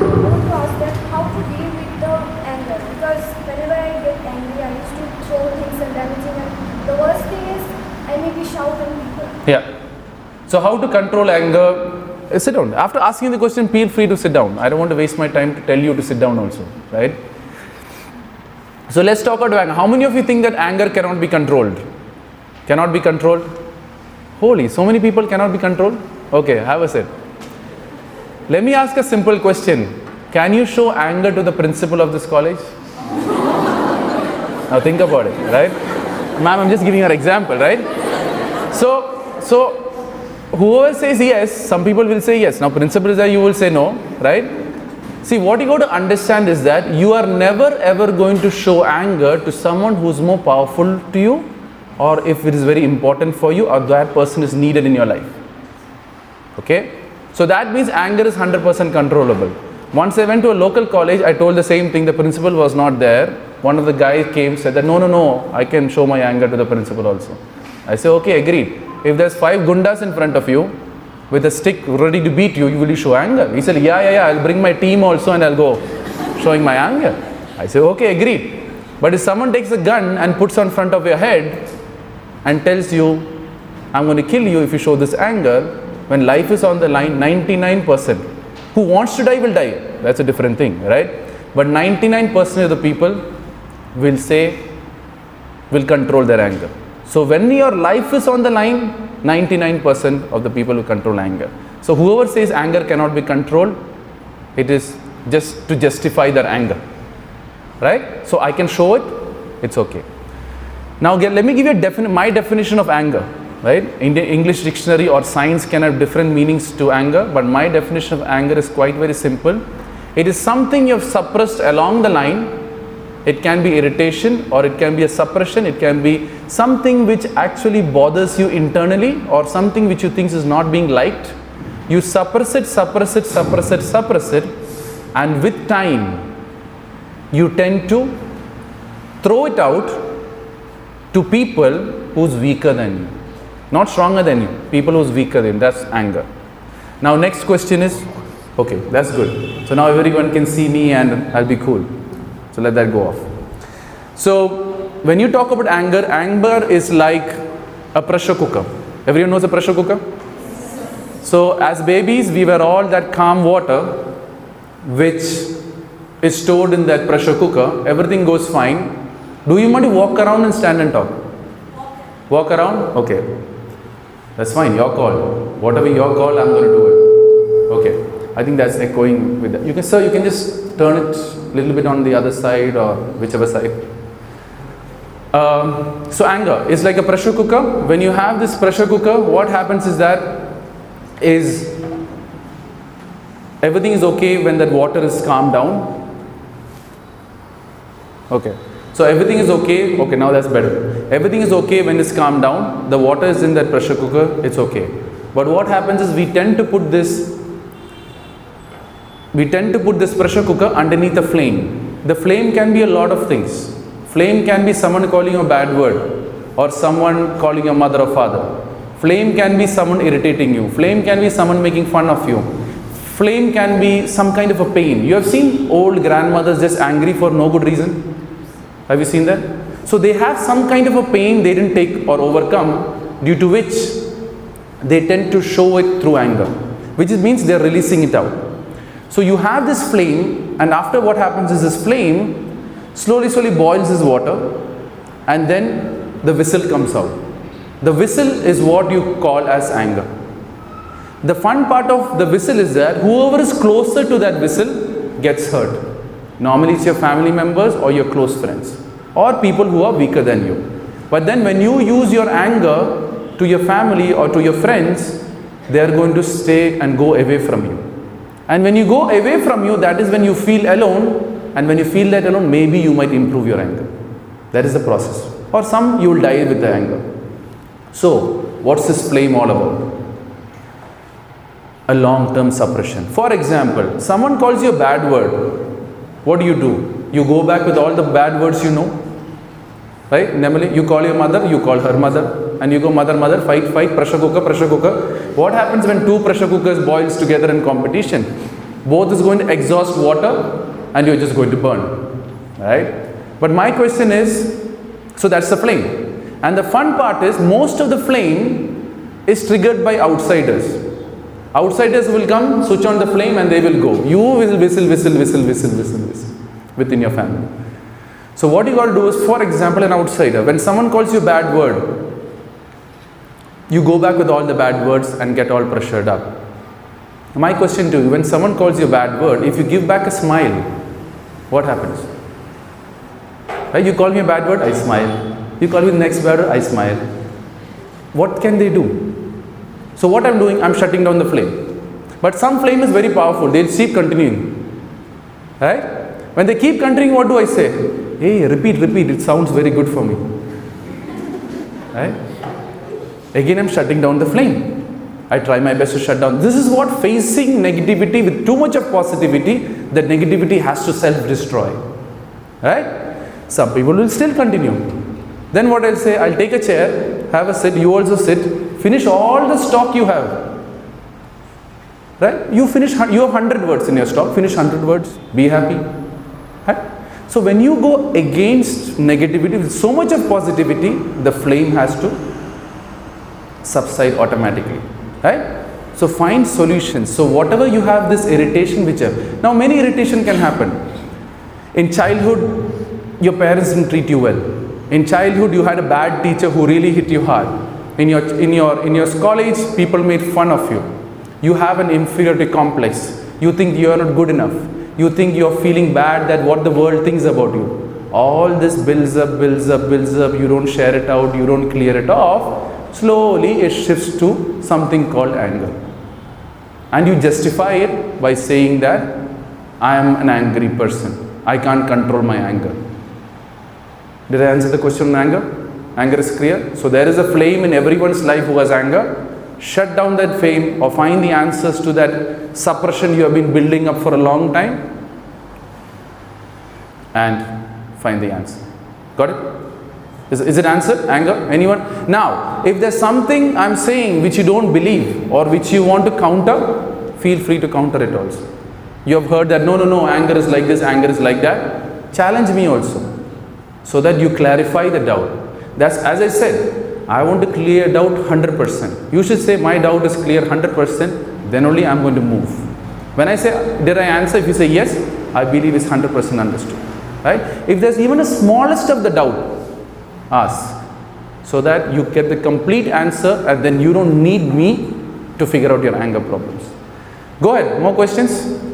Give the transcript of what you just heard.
How to deal with the anger because whenever I get angry, I used to throw things and everything. And the worst thing is I maybe shout on people. Yeah. So how to control anger? Uh, sit down. After asking the question, feel free to sit down. I don't want to waste my time to tell you to sit down also, right? So let's talk about anger. How many of you think that anger cannot be controlled? Cannot be controlled? Holy, so many people cannot be controlled? Okay, have a sit. Let me ask a simple question. Can you show anger to the principal of this college? now think about it, right? Ma'am, I'm just giving you an example, right? So, so whoever says yes, some people will say yes. Now, principal is there, you will say no, right? See, what you got to understand is that you are never ever going to show anger to someone who's more powerful to you, or if it is very important for you, or that person is needed in your life. Okay? So that means anger is 100% controllable. Once I went to a local college, I told the same thing. The principal was not there. One of the guys came, said that no, no, no, I can show my anger to the principal also. I say, okay, agreed. If there's five gundas in front of you with a stick ready to beat you, you will show anger? He said, yeah, yeah, yeah, I'll bring my team also and I'll go showing my anger. I say, okay, agreed. But if someone takes a gun and puts on front of your head and tells you, I'm going to kill you if you show this anger, when life is on the line, 99% who wants to die will die. That's a different thing, right? But 99% of the people will say, will control their anger. So when your life is on the line, 99% of the people will control anger. So whoever says anger cannot be controlled, it is just to justify their anger. Right? So I can show it, it's okay. Now let me give you defini- my definition of anger. Right? English dictionary or science can have different meanings to anger, but my definition of anger is quite very simple. It is something you have suppressed along the line it can be irritation or it can be a suppression it can be something which actually bothers you internally or something which you think is not being liked you suppress it suppress it suppress it suppress it and with time you tend to throw it out to people who's weaker than you not stronger than you people who's weaker than you that's anger now next question is okay that's good so now everyone can see me and i'll be cool so let that go off. So when you talk about anger, anger is like a pressure cooker. Everyone knows a pressure cooker? So as babies, we were all that calm water which is stored in that pressure cooker. Everything goes fine. Do you want to walk around and stand and talk? Walk around? Okay. That's fine, your call. Whatever your call, I'm going to do it. Okay. I think that's echoing with that. You can, sir, you can just turn it a little bit on the other side or whichever side. Um, so anger is like a pressure cooker. When you have this pressure cooker, what happens is that is everything is okay when that water is calmed down. Okay. So everything is okay. Okay, now that's better. Everything is okay when it's calmed down. The water is in that pressure cooker. It's okay. But what happens is we tend to put this we tend to put this pressure cooker underneath a flame. The flame can be a lot of things. Flame can be someone calling you a bad word or someone calling your mother or father. Flame can be someone irritating you. Flame can be someone making fun of you. Flame can be some kind of a pain. You have seen old grandmothers just angry for no good reason. Have you seen that? So they have some kind of a pain they didn't take or overcome, due to which they tend to show it through anger, which means they're releasing it out. So you have this flame, and after what happens is this flame slowly, slowly boils this water, and then the whistle comes out. The whistle is what you call as anger. The fun part of the whistle is that whoever is closer to that whistle gets hurt. Normally, it's your family members or your close friends, or people who are weaker than you. But then, when you use your anger to your family or to your friends, they are going to stay and go away from you. And when you go away from you, that is when you feel alone. And when you feel that alone, maybe you might improve your anger. That is the process. Or some you will die with the anger. So, what's this flame all about? A long term suppression. For example, someone calls you a bad word. What do you do? You go back with all the bad words you know. Right? Namely, you call your mother, you call her mother, and you go mother, mother, fight, fight, pressure cooker, pressure cooker. What happens when two pressure cookers boils together in competition? Both is going to exhaust water and you're just going to burn. Right? But my question is so that's the flame. And the fun part is most of the flame is triggered by outsiders. Outsiders will come, switch on the flame, and they will go. You will whistle, whistle, whistle, whistle, whistle, whistle within your family. So, what you got to do is, for example, an outsider, when someone calls you a bad word, you go back with all the bad words and get all pressured up. My question to you when someone calls you a bad word, if you give back a smile, what happens? Right? You call me a bad word, I smile. You call me the next bad word, I smile. What can they do? So what I'm doing, I'm shutting down the flame. But some flame is very powerful. They'll keep continuing. Right? When they keep continuing, what do I say? Hey, repeat, repeat. It sounds very good for me. Right? Again, I'm shutting down the flame. I try my best to shut down. This is what facing negativity with too much of positivity, that negativity has to self destroy. Right? Some people will still continue. Then what I'll say, I'll take a chair, have a sit, you also sit, Finish all the stock you have. Right? You finish, you have 100 words in your stock, finish 100 words, be happy. Right? So when you go against negativity with so much of positivity, the flame has to subside automatically. Right? So find solutions. So whatever you have this irritation, whichever. Now many irritation can happen. In childhood, your parents didn't treat you well. In childhood, you had a bad teacher who really hit you hard in your in your in your college people made fun of you. You have an inferiority complex. You think you are not good enough. You think you are feeling bad that what the world thinks about you. All this builds up builds up builds up. You don't share it out. You don't clear it off. Slowly it shifts to something called anger. And you justify it by saying that i am an angry person. I can't control my anger. Did i answer the question on anger Anger is clear. So there is a flame in everyone's life who has anger. Shut down that flame or find the answers to that suppression you have been building up for a long time and find the answer. Got it? Is, is it answered? Anger? Anyone? Now, if there's something I'm saying which you don't believe or which you want to counter, feel free to counter it also. You have heard that no, no, no, anger is like this, anger is like that. Challenge me also so that you clarify the doubt. That's as I said, I want to clear doubt 100%. You should say, My doubt is clear 100%, then only I'm going to move. When I say, Did I answer? If you say yes, I believe it's 100% understood. Right? If there's even a smallest of the doubt, ask so that you get the complete answer and then you don't need me to figure out your anger problems. Go ahead, more questions?